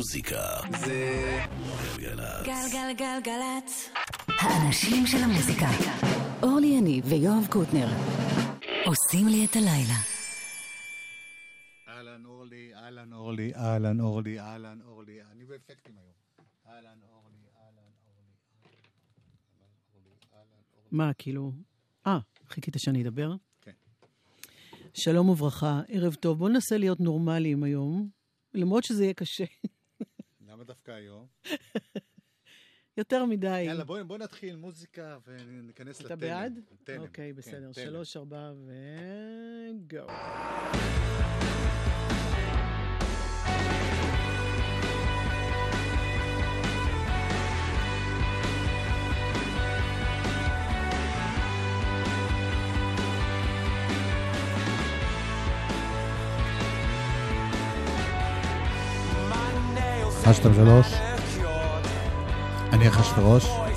המוזיקה זה גלגלצ. גלגלגלגלצ. האנשים של המוזיקה. אורלי יניב ויואב קוטנר. עושים לי את הלילה. אהלן אורלי, אהלן אורלי, אהלן אורלי, אהלן אורלי. אני באפקטים היום. אהלן אורלי, אהלן אורלי. אהלן אורלי, אהלן אורלי. מה, כאילו... אה, חיכית שאני אדבר? כן. שלום וברכה, ערב טוב. בואו ננסה להיות נורמליים היום, למרות שזה יהיה קשה. למה דווקא היום? יותר מדי. יאללה, בואי בואי נתחיל מוזיקה וניכנס לתלם. אתה בעד? תלם. אוקיי, כן, בסדר. תלם. שלוש, ארבע ו... גו. אחת, שתיים, שלוש. אני אחשוורוש.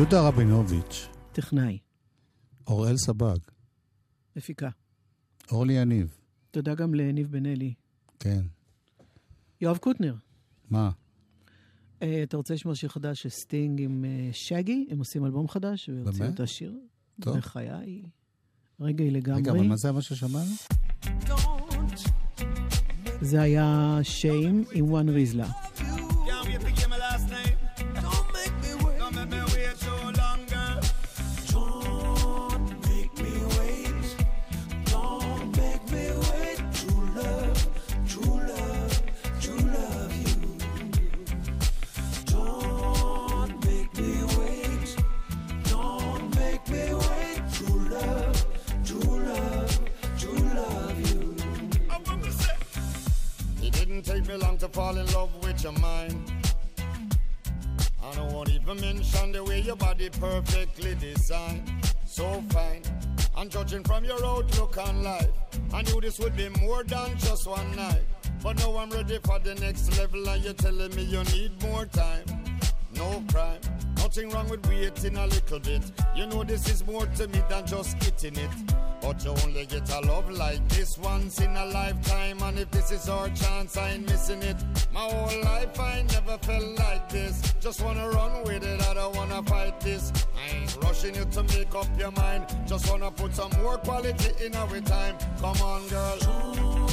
יהודה רבינוביץ', טכנאי, אוראל סבג, מפיקה. אורלי יניב. תודה גם לניב בן אלי. כן. יואב קוטנר, מה? אה, אתה רוצה לשמוע שיר חדש של סטינג עם אה, שגי? הם עושים אלבום חדש, ויוציאו באמת? את השיר. טוב. בחיי. רגעי לגמרי. רגע, אבל מה זה מה ששמענו? זה היה שיים עם וואן ריזלה. Me long to fall in love with your mind. I don't want even mention the way your body perfectly designed. So fine. And judging from your outlook on life, I knew this would be more than just one night. But now I'm ready for the next level, and you're telling me you need more time. No crime, nothing wrong with waiting a little bit. You know this is more to me than just getting it. But you only get a love like this once in a lifetime, and if this is our chance, I ain't missing it. My whole life I never felt like this. Just wanna run with it, I don't wanna fight this. I ain't rushing you to make up your mind. Just wanna put some more quality in our time. Come on, girl. Don't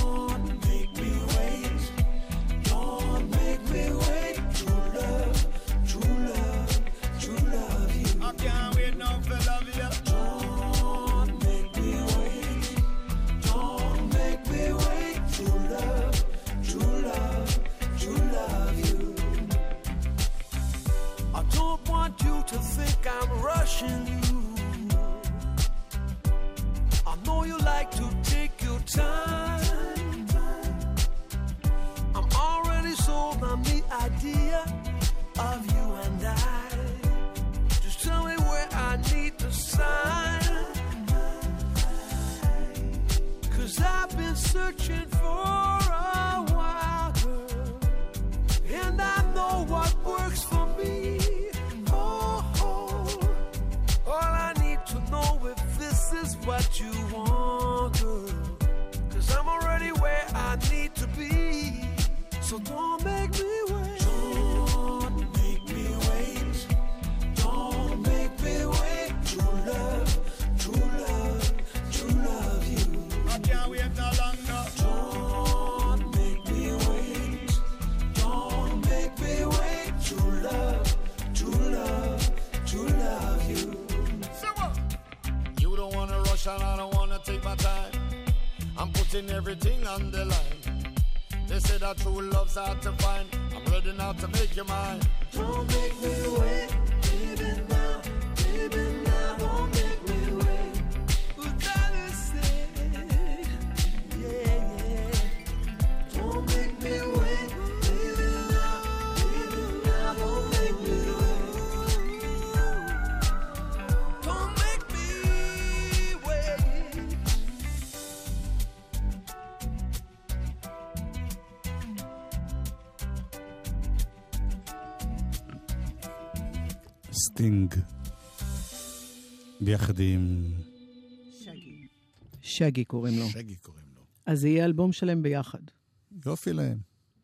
to think I'm rushing you. I know you like to take your time. I'm already sold on the idea of you and I. Just tell me where I need to sign. Cause I've been searching for So don't make me wait. Don't make me wait. Don't make me wait. True love, true love, true love you. I can't wait no longer. Don't make me wait. Don't make me wait. True love, true love, true love you. You don't wanna rush and I don't wanna take my time. I'm putting everything on the line. They say that true love's hard to find. I'm ready now to make you mine. Don't make me wait, סטינג. ביחד עם... שגי. שגי קוראים לו. שגי קוראים לו. אז זה יהיה אלבום שלם ביחד. יופי להם.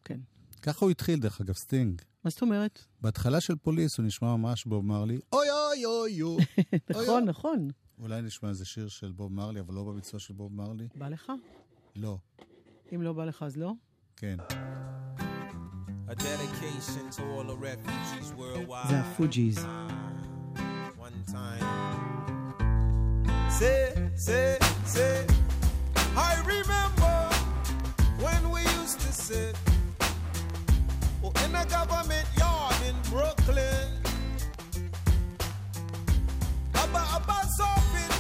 כן. ככה הוא התחיל, דרך אגב, סטינג. מה זאת אומרת? בהתחלה של פוליס הוא נשמע ממש בוב מרלי, אוי אוי אוי אוי. נכון, נכון. אולי נשמע איזה שיר של בוב מרלי, אבל לא בביצוע של בוב מרלי? בא לך? לא. אם לא בא לך אז לא? כן. A dedication to all the refugees worldwide. The Fugees. Ah, one time. Say, say, say. I remember when we used to sit oh, in a government yard in Brooklyn. Abba, Abba's something.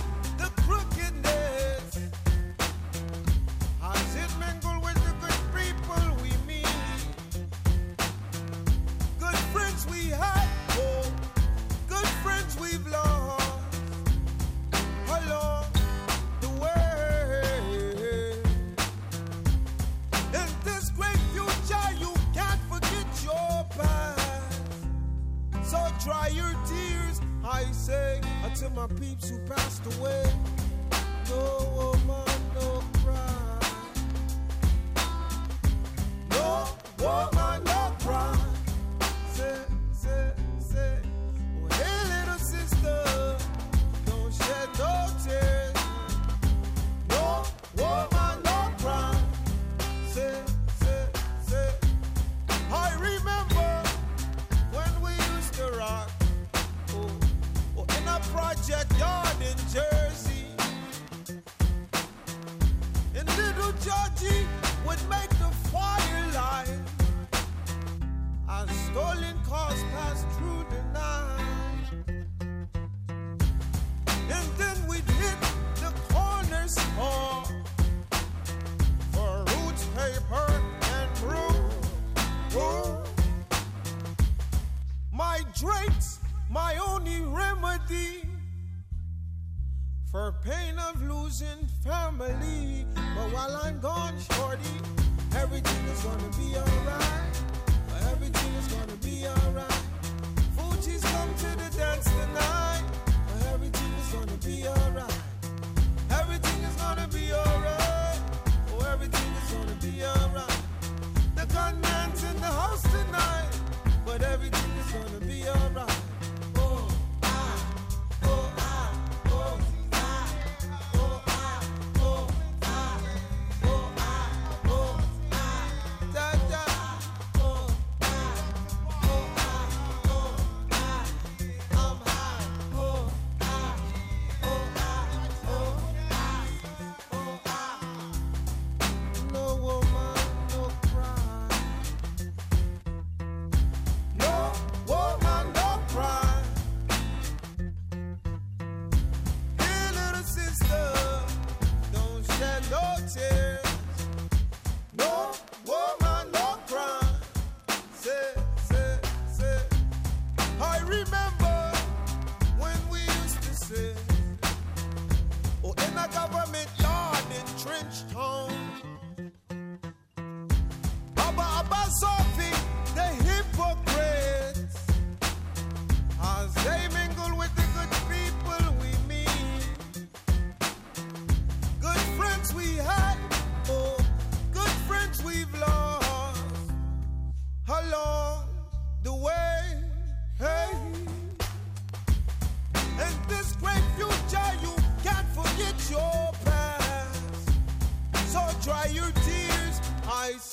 Until my peeps who passed away. No woman, no cry. No woman, at yard in Jersey. And little Georgie would make the fire line. And stolen cars passed through the night. And then we'd hit the corner store for roots, paper, and brew. Whoa. My Drake for pain of losing family. But while I'm gone, shorty, everything is gonna be alright. Everything is gonna be alright. Fuji's come to the dance tonight. Everything is gonna be alright. Everything is gonna be alright. Oh, everything is gonna be alright. The gunman's in the house tonight, but everything is gonna be alright. Abba Sophie, the hypocrites, as they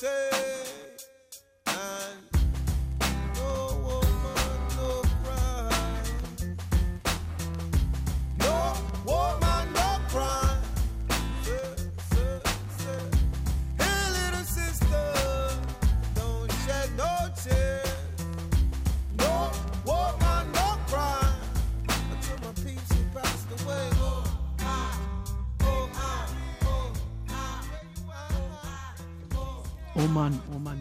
say. Woman, Woman.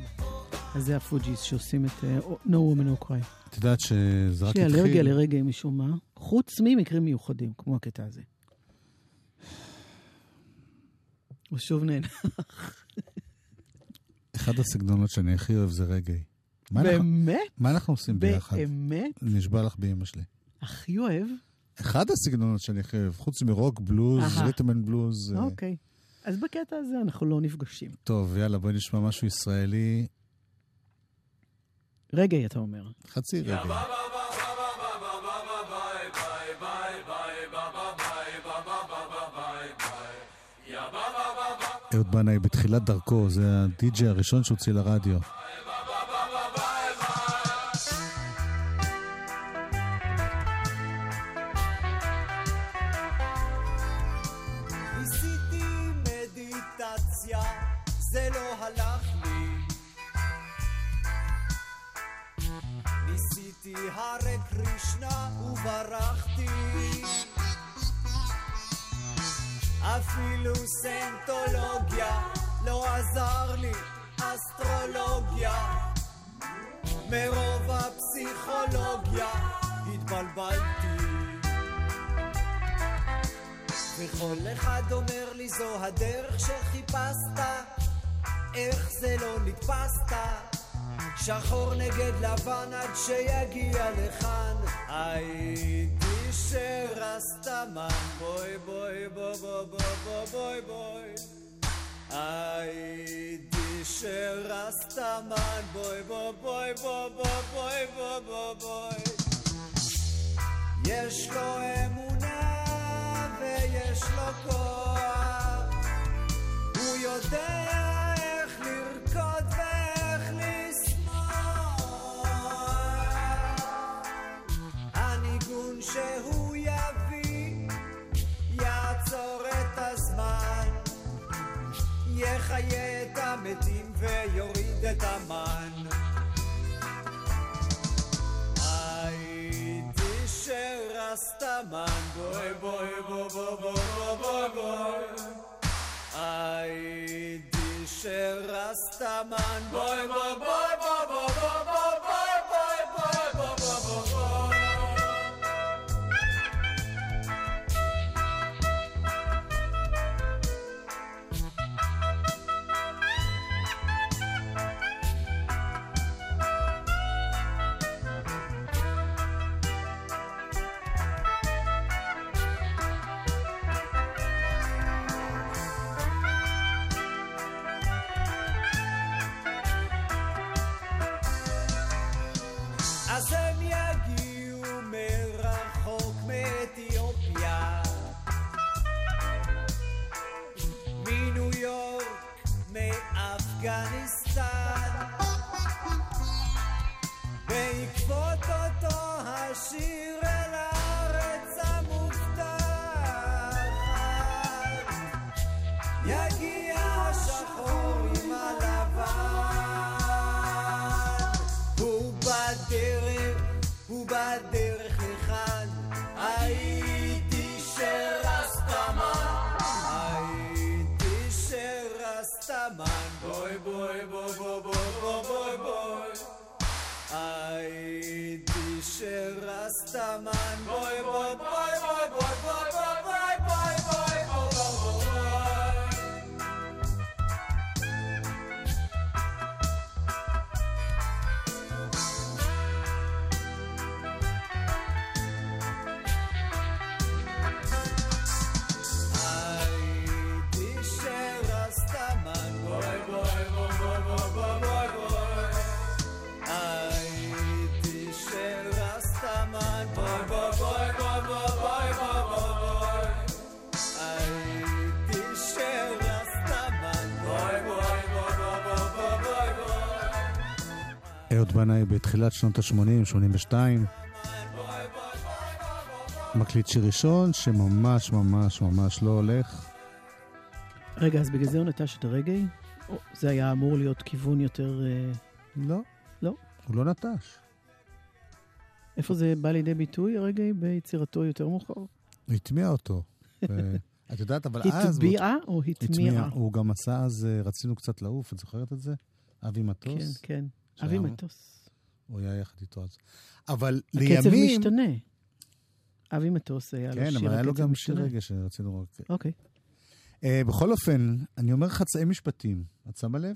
אז זה הפוג'יס שעושים את אה, No Woman No Cry. את יודעת שזה רק יש לי אלרגיה התחיל... לרגאיי משום מה, חוץ ממקרים מיוחדים, כמו הקטע הזה. הוא שוב נהנה. אחד הסגנונות שאני הכי אוהב זה רגאיי. באמת? מה אנחנו עושים ביחד? באמת? נשבע לך באמא שלי. הכי אוהב? אחד הסגנונות שאני הכי אוהב, חוץ מרוק, בלוז. rhythm and blues. אה, אוקיי. אז בקטע הזה אנחנו לא נפגשים. טוב, יאללה, בואי נשמע משהו ישראלי. רגע, אתה אומר. חצי רגע. אהוד בנאי בתחילת דרכו, זה הדי-ג'יי הראשון שהוציא לרדיו. עזר לי, אסטרולוגיה. מרוב הפסיכולוגיה התבלבלתי. וכל אחד אומר לי זו הדרך שחיפשת, איך זה לא נתפסת? שחור נגד לבן עד שיגיע לכאן, הייתי שרסטמן, בואי בואי בוא בוא בוא בוא בואי Ajdi še rastaman, boj, boj, boj, בוי, בוי, בוי, בוי, בוי, בוי. יש לו אמונה ויש לו כוח, הוא יודע איך לרקוד ו... יחיה את המתים ויוריד את המן. הייתי שרסת מן, בואי בואי בואי בואי בואי בואי בואי הייתי שרסת מן, בואי בואי בואי. אהוד בנאי בתחילת שנות ה-80, 82. מקליט שיר ראשון שממש ממש ממש לא הולך. רגע, אז בגלל זה הוא נטש את הרגעי? זה היה אמור להיות כיוון יותר... אה, לא. לא? הוא לא נטש. איפה זה בא לידי ביטוי, הרגעי, ביצירתו יותר מאוחר? הוא הטמיע אותו. ו- את יודעת, אבל אז... הטביעה או הטמיעה? הוא גם עשה אז, אה, רצינו קצת לעוף, את זוכרת את זה? אבי כן, מטוס? כן. שהיה- אבי מטוס. הוא היה יחד איתו אז. אבל הקצב לימים... משתנה. אבי מטוס היה לו כן, שיר אבל היה לו הקצב גם שיר משתנה. רגע שרצינו רק... אוקיי. אה, בכל אופן, אני אומר חצאי משפטים. את שמה לב?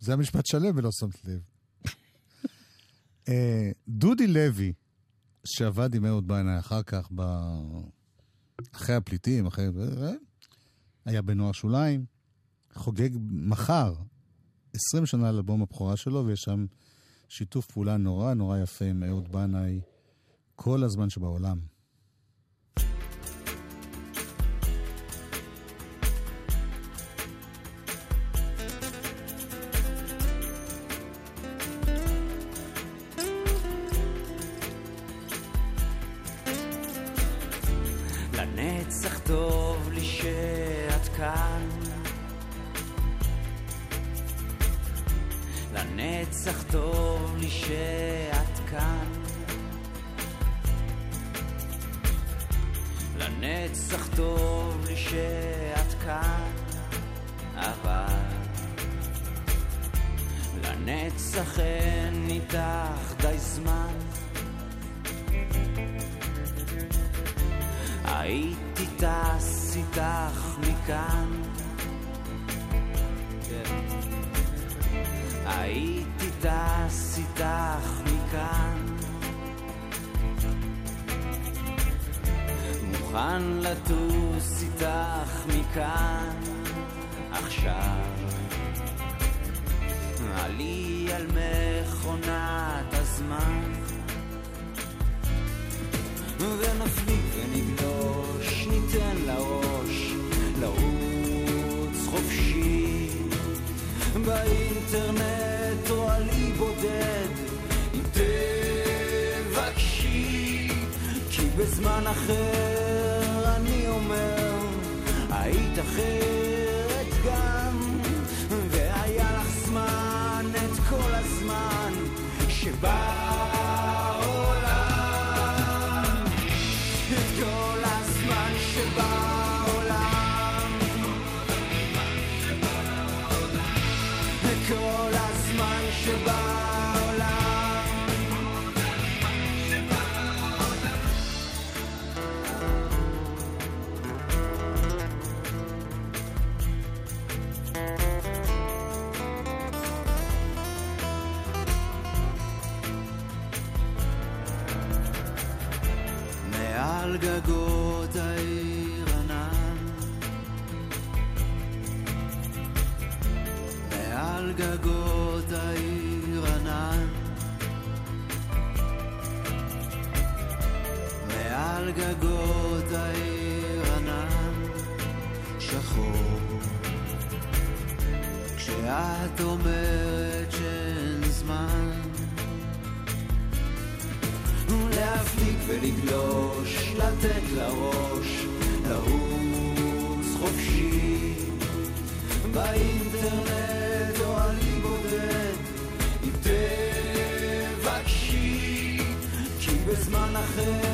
זה המשפט שלם ולא שמת לב. אה, דודי לוי, שעבד עם אהוד בנאי אחר כך, ב... אחרי הפליטים, אחרי... אה, היה בנוער שוליים, חוגג מחר 20 שנה לאלבום הבכורה שלו, ויש שם שיתוף פעולה נורא נורא יפה עם אהוד בנאי כל הזמן שבעולם. לנצח טוב לי שאת כאן, אבל לנצח אין איתך די זמן. הייתי טס איתך מכאן. הייתי טס איתך מכאן. מוכן לטוס איתך מכאן עכשיו. עלי על מכונת הזמן. ונפליג ונגלוש, ניתן לראש לרוץ חופשי באינטרנט או עלי בודד אם תבקשי כי בזמן אחר אומר היית אחרת גגות העיר ענן. מעל גגות העיר ענן. מעל גגות העיר ענן. שחור. כשאת אומרת ולגלוש, לתת לראש, לרוץ חופשי. באינטרנט או עלי בודד אם תבקשי כי בזמן אחר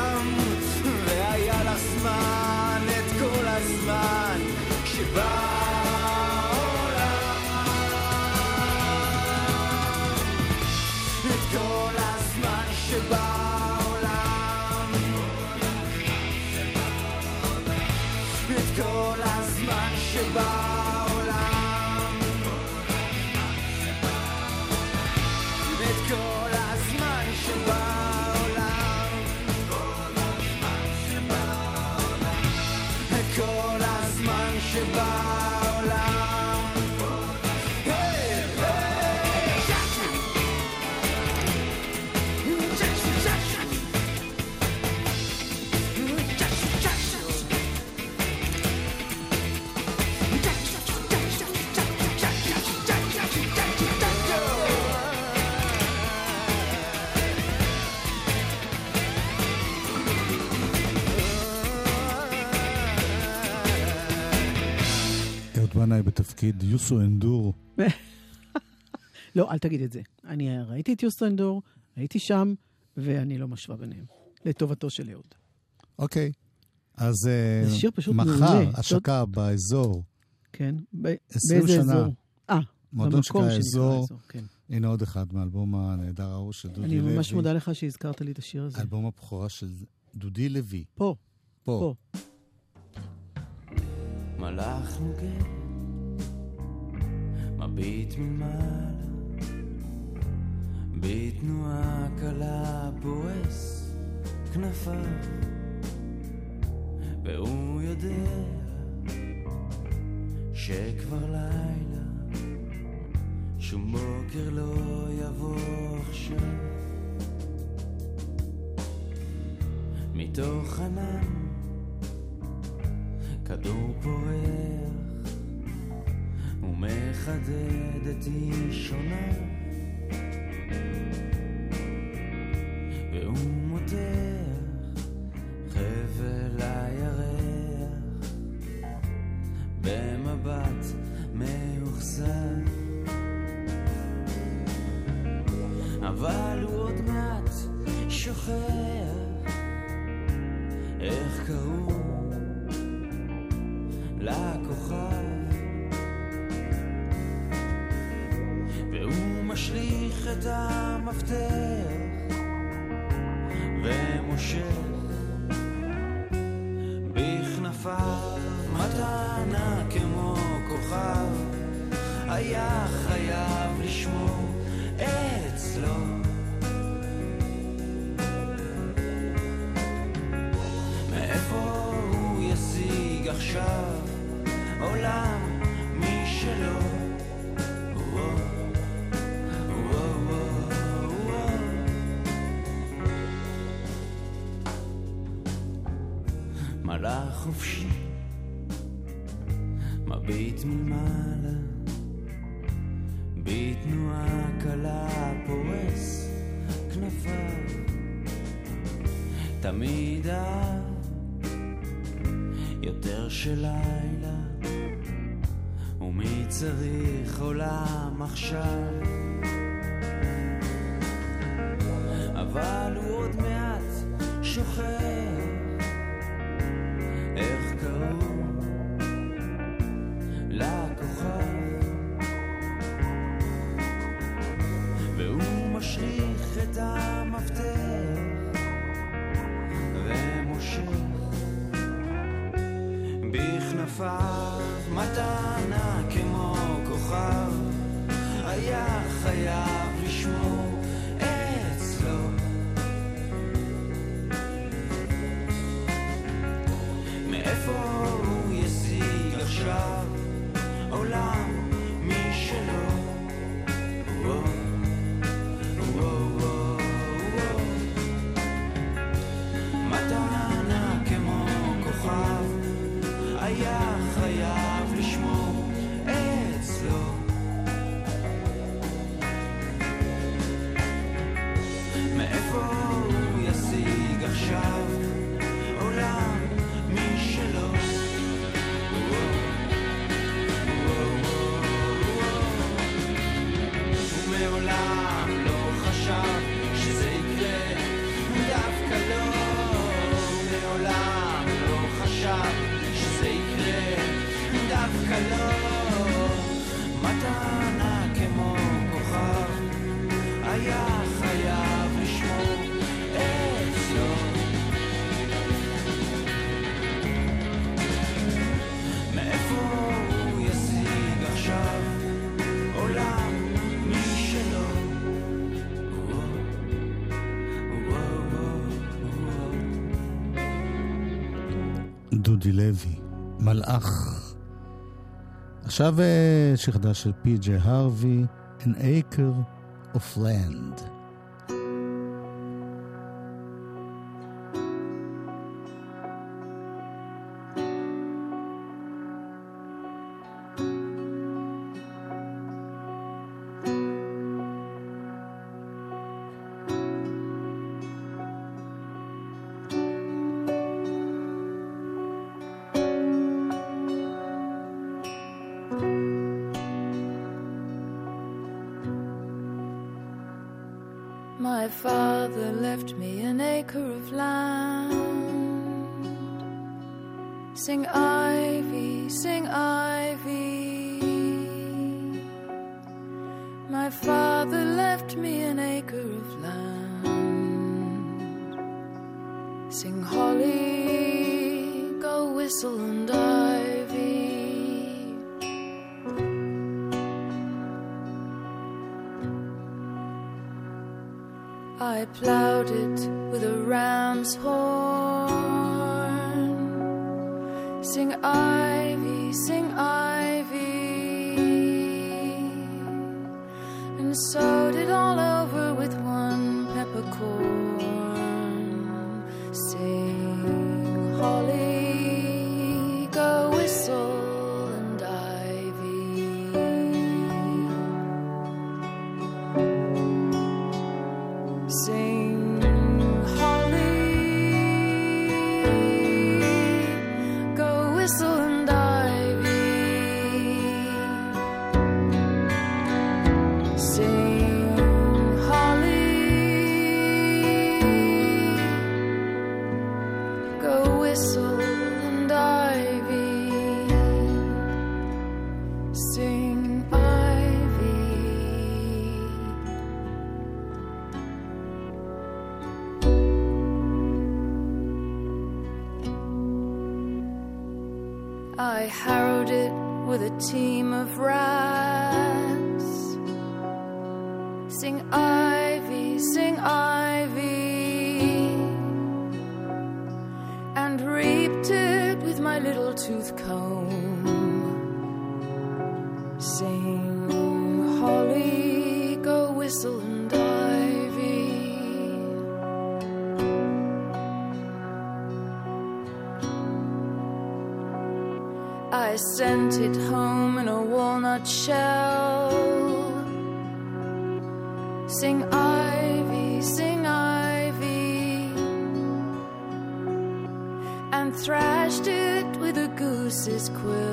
הזמן בנאי בתפקיד יוסו אנדור. לא, אל תגיד את זה. אני ראיתי את יוסטרן דור, הייתי שם, ואני לא משווה ביניהם. לטובתו של אהוד. אוקיי. אז אה, מחר. השקה באזור, כן? ב- 20 באיזה שנה. אזור? אה, במקום שנקרא שנקרא אזור. אזור, כן. הנה עוד אחד מהאלבום הנהדר ההוא של דודי אני לוי. ממש מודה לך שהזכרת לי את השיר הזה. אלבום הבכורה של דודי לוי. פה, פה. פה. מלאך נוגה, מביט ממעלה, בתנועה קלה פורס כנפיו, והוא יודע שכבר לילה, שום בוקר לא יבוא עכשיו. מתוך ענן כדור פורח ומחדד את אישונה והוא מותח חבל הירח במבט מאוכזב. אבל הוא עוד מעט שוכח איך קראו משליך את מביט מלמעלה בתנועה קלה פורס כנפיו. תמיד יותר של לילה ומי צריך עולם עכשיו בכנפיו מתנה כמו כוכב היה חייב לשמור דודי לוי, מלאך. עכשיו אה, שיר חדש של פי.ג'יי הרווי, An Acre of Land. Father left me an acre of land. Sing ivy, sing ivy. My father left me an acre of land. Sing holly, go whistle and ivy. reply. Sing ivy, sing ivy. And reaped it with my little tooth comb. Sing holly, go whistle and ivy. I sent it home in a walnut shell. Mrs. Quill.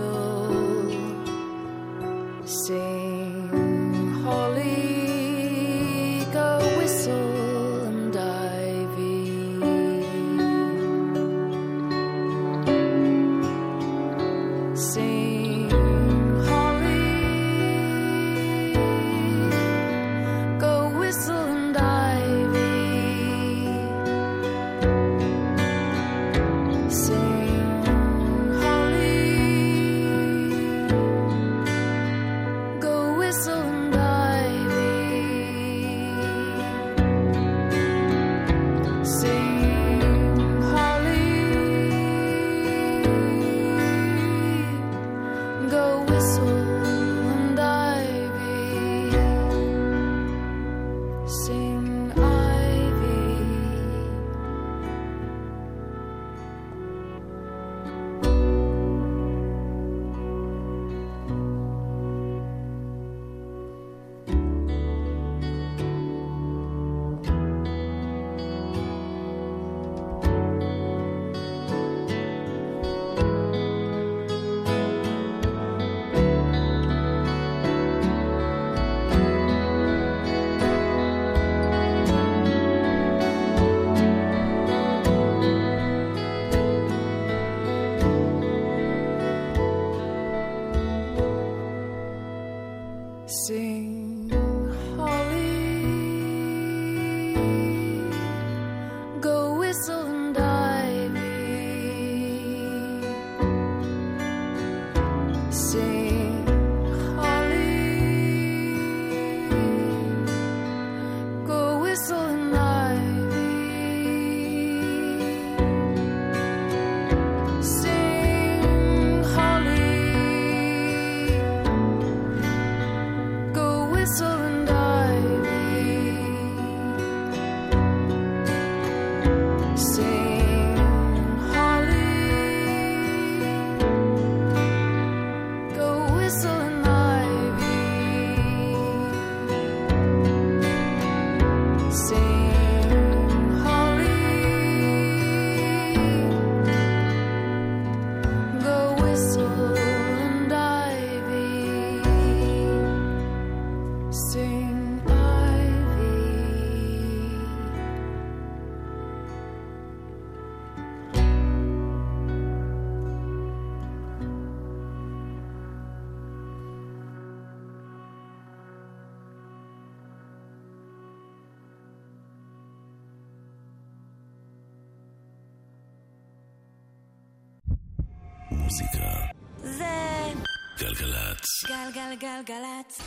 גלגלצ.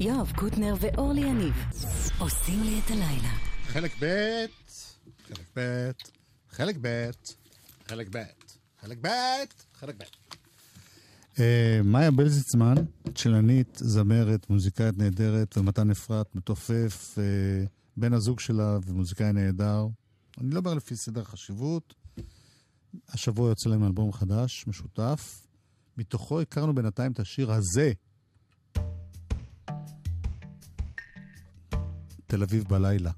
יואב קוטנר ואורלי יניב עושים לי את הלילה. חלק ב', חלק ב', חלק ב', חלק ב', חלק ב', חלק ב'. אה, מאיה בלזיצמן, צ'לנית, זמרת, מוזיקאית נהדרת, ומתן אפרת מתופף, אה, בן הזוג שלה ומוזיקאי נהדר. אני לא אומר לפי סדר חשיבות. השבוע יוצא להם אלבום חדש, משותף. מתוכו הכרנו בינתיים את השיר הזה, תל אביב בלילה.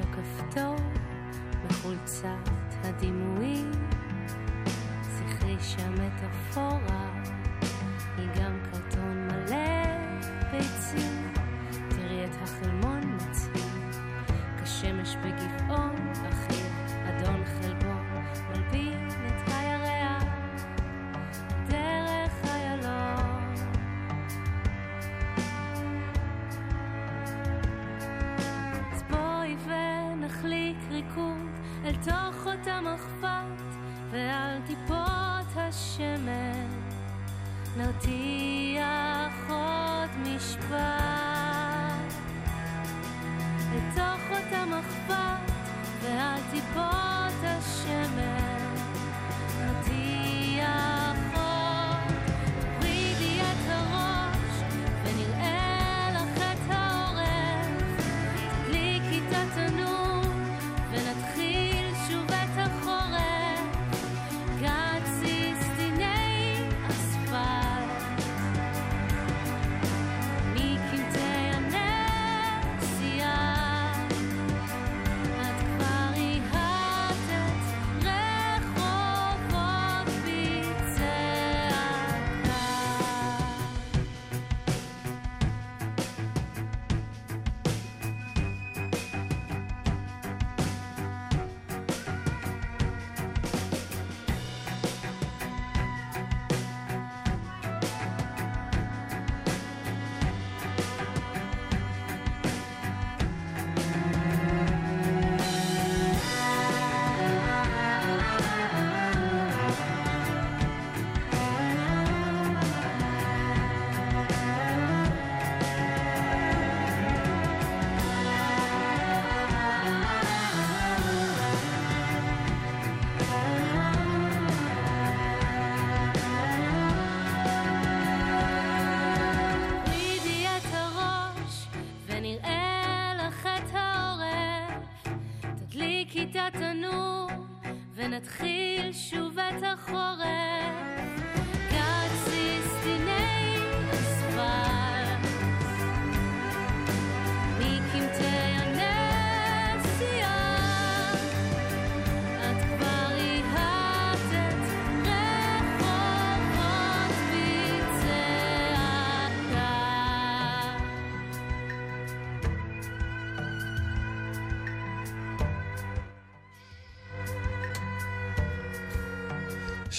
הכפתור בחולצת הדימויים, זכרי שהמטאפורה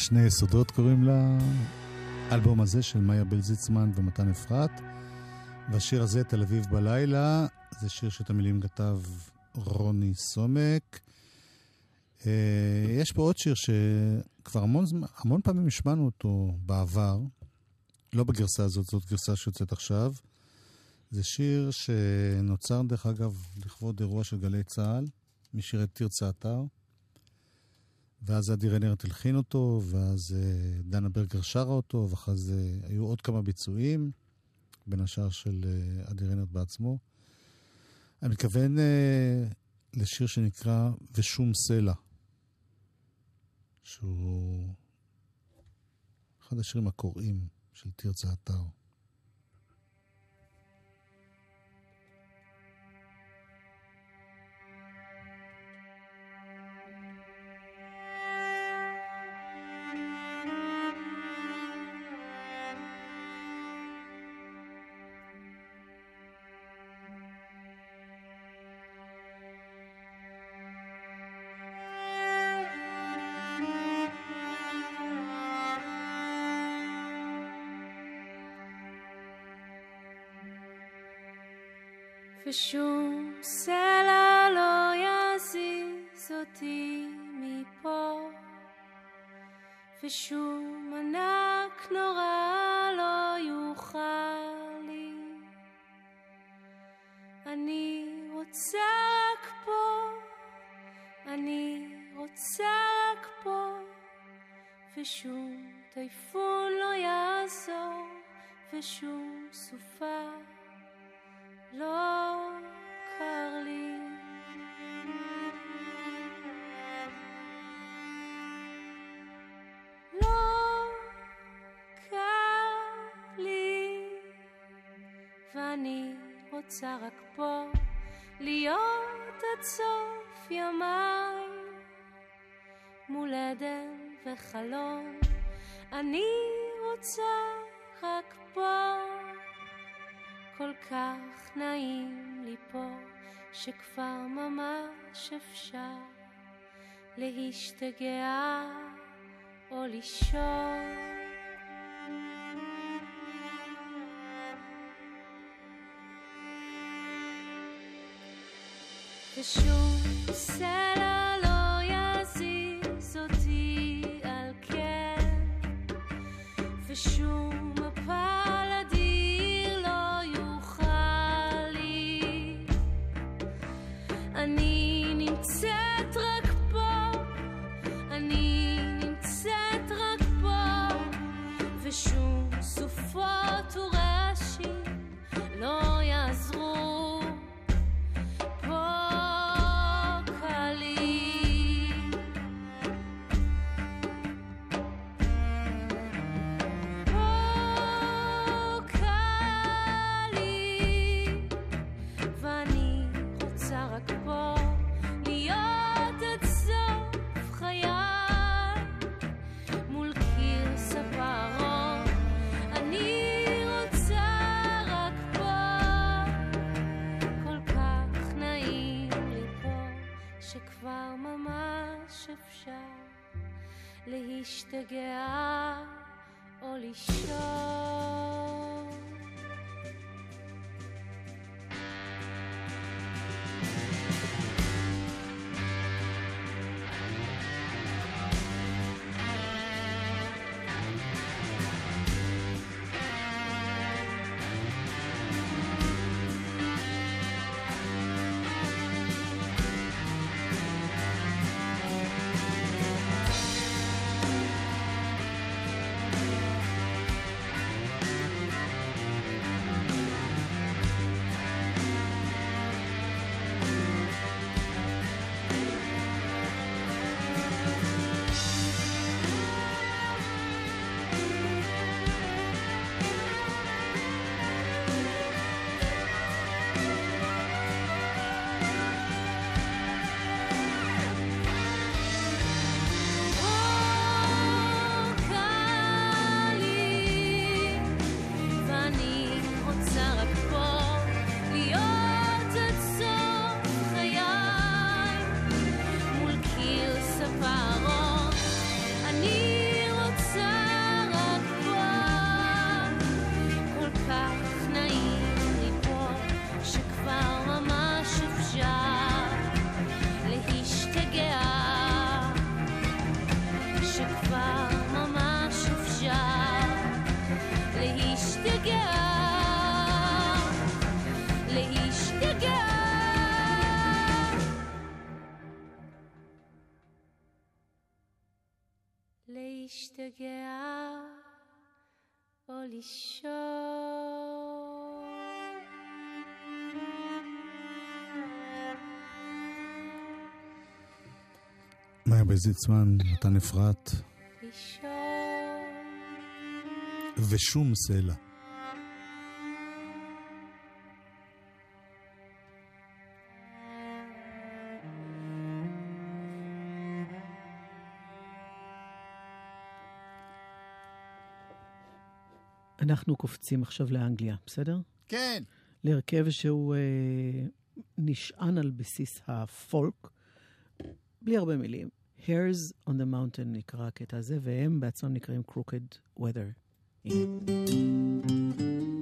שני יסודות קוראים לאלבום הזה של מאיה בלזיצמן ומתן אפרת. והשיר הזה, תל אביב בלילה, זה שיר שאת המילים כתב רוני סומק. אה, יש פה עוד שיר שכבר המון, המון פעמים השמענו אותו בעבר, לא בגרסה הזאת, זאת גרסה שיוצאת עכשיו. זה שיר שנוצר, דרך אגב, לכבוד אירוע של גלי צה"ל, משירי תרצה אתר. ואז אדי רנרט הלחין אותו, ואז אה, דנה ברגר שרה אותו, ואחרי זה היו עוד כמה ביצועים, בין השאר של אה, אדי רנרט בעצמו. אני מתכוון אה, לשיר שנקרא ושום סלע, שהוא אחד השירים הקוראים של תרצה אתר. ושום סלע לא יזיז אותי מפה, ושום ענק נורא לא יוכל לי. אני רוצה רק פה, אני רוצה רק פה, ושום טייפון לא יעזור, ושום סופה. לא רוצה רק פה להיות עד סוף ימיי, מול עדן וחלום, אני רוצה רק פה. כל כך נעים לי פה, שכבר ממש אפשר להשתגע או לישון. ושום סלע לא יזיז אותי על כן, ושום לישון. מאיה בזיצמן, נתן אפרת. ושום סלע. אנחנו קופצים עכשיו לאנגליה, בסדר? כן. להרכב שהוא אה, נשען על בסיס הפולק, בלי הרבה מילים. Hairs on the Mountain נקרא הקטע הזה, והם בעצמם נקראים Crooked Weather. הנה.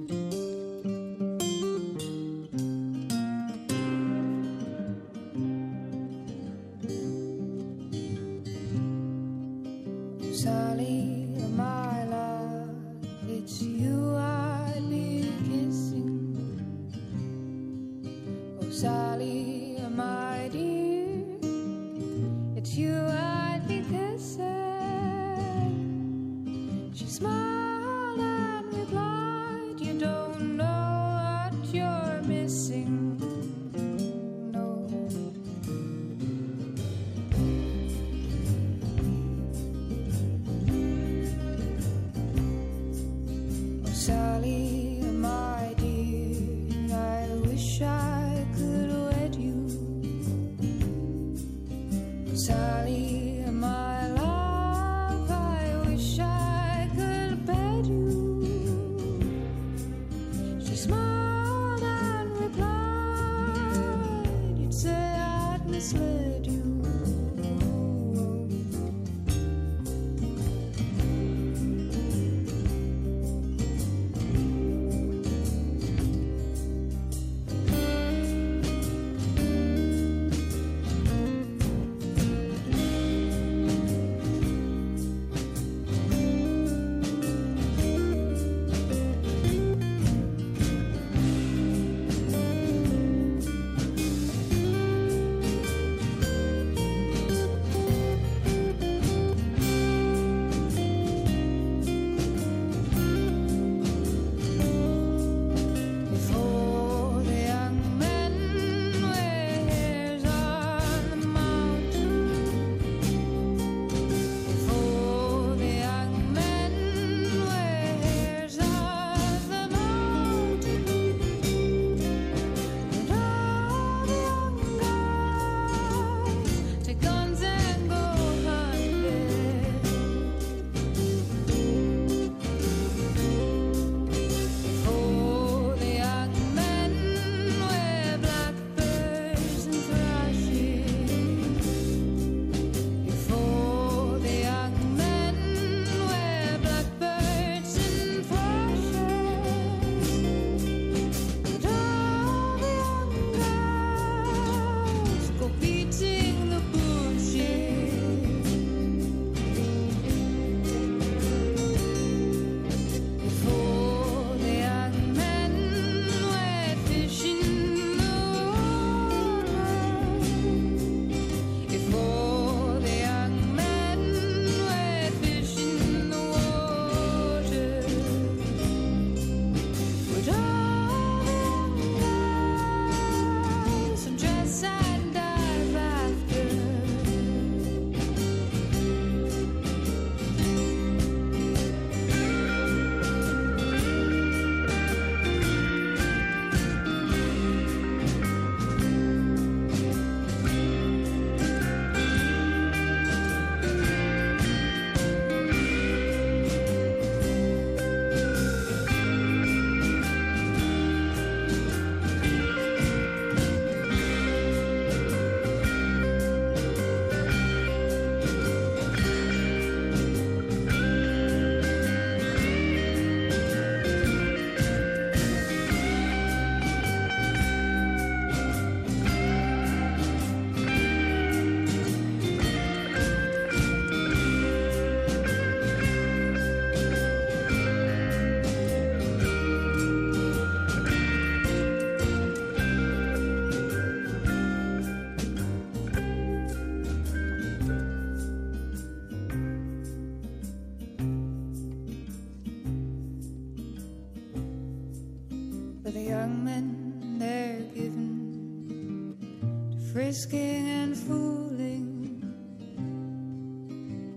risking and fooling.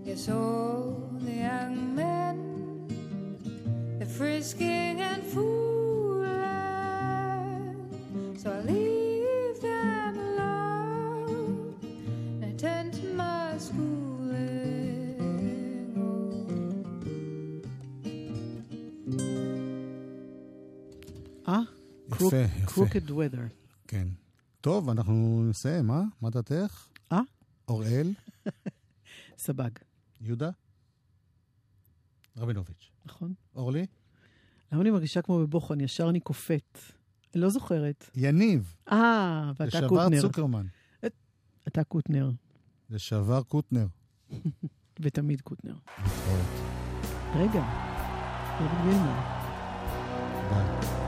Yes, all the young men, they're frisking and fooling. So I leave them alone and attend to my schooling. Oh. Crooked weather. כן. טוב, אנחנו נסיים, אה? מה דעתך? אה? אוראל? סבג. יהודה? רבינוביץ'. נכון. אורלי? למה אני מרגישה כמו בבוחן? ישר אני קופאת. לא זוכרת. יניב. אה, ואתה קוטנר. לשעבר צוקרמן. את... אתה קוטנר. לשעבר קוטנר. ותמיד קוטנר. נכון. רגע, אורלי גילמן. ביי.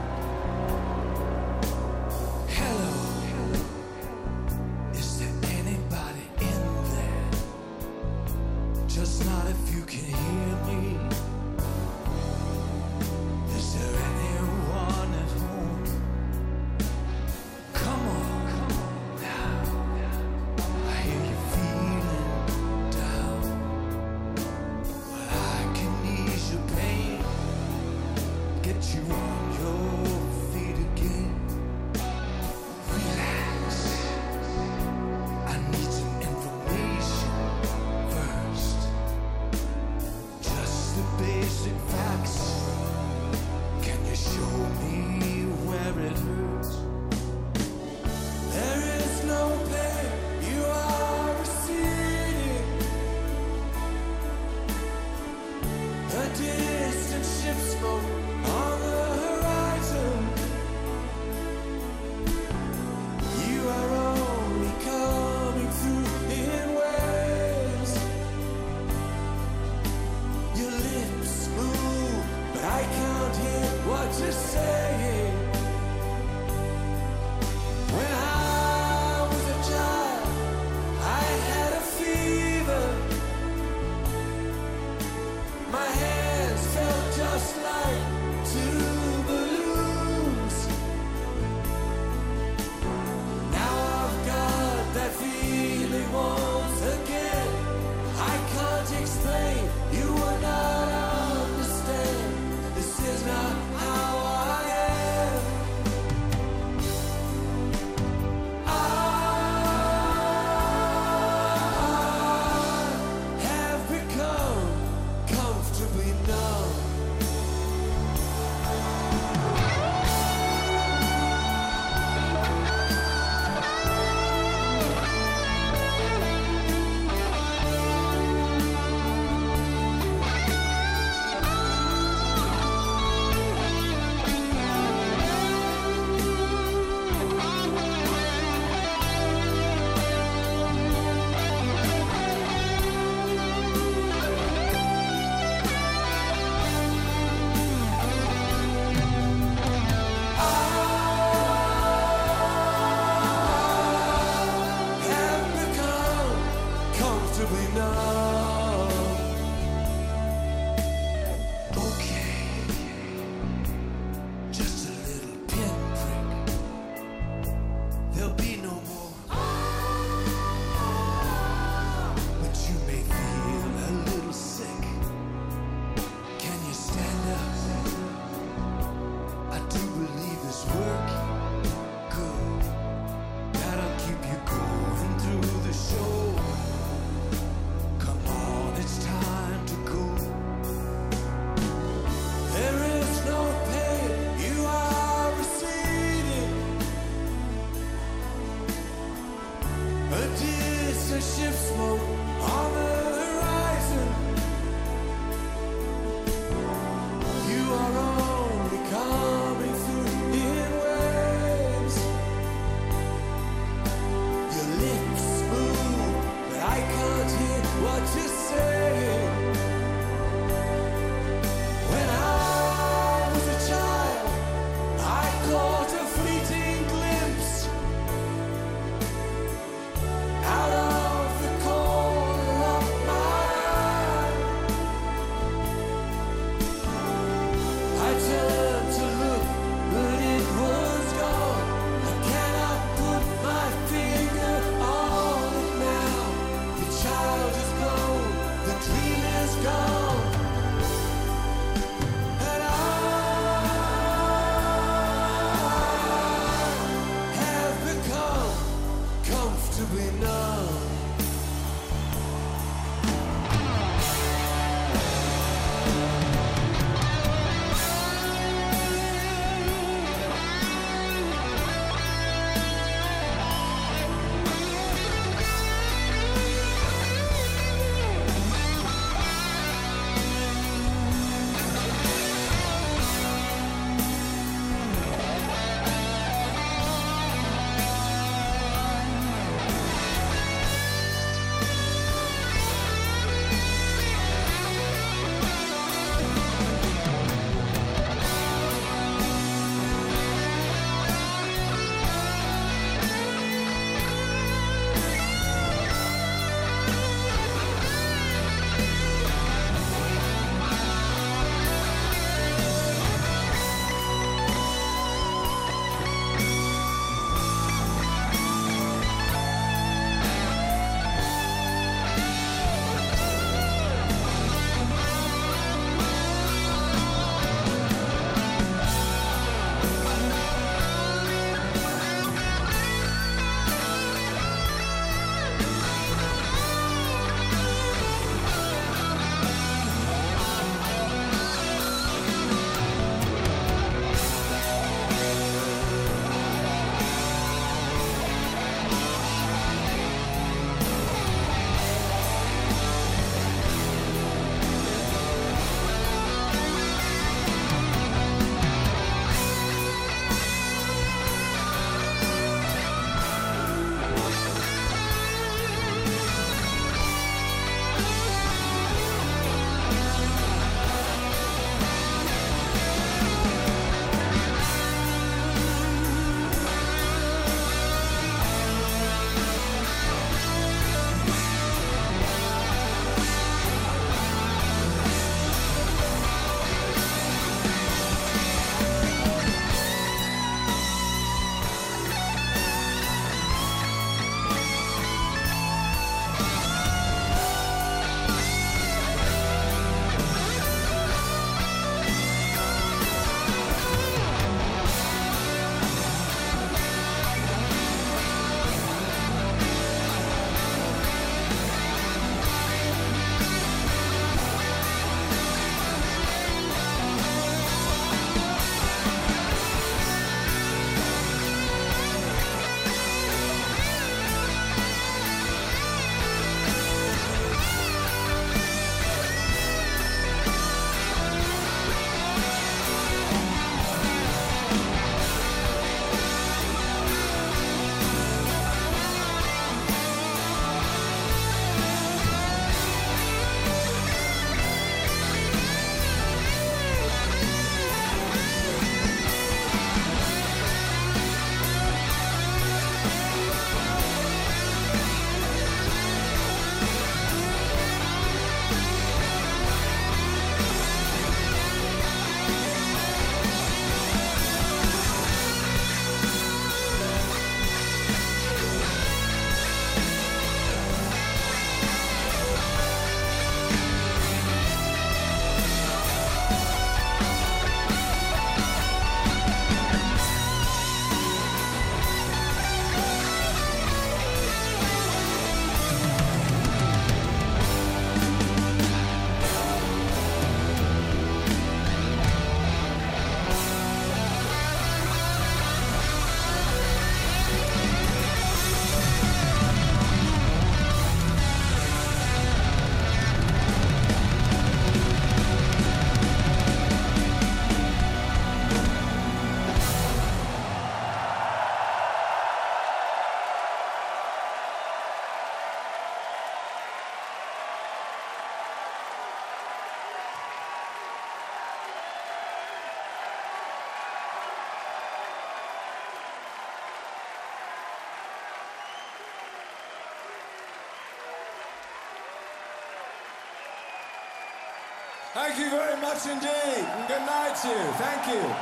Thank you very much indeed. And good night to you. Thank you.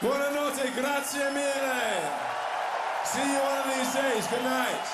Buonanotte, grazie mille stays. Good night.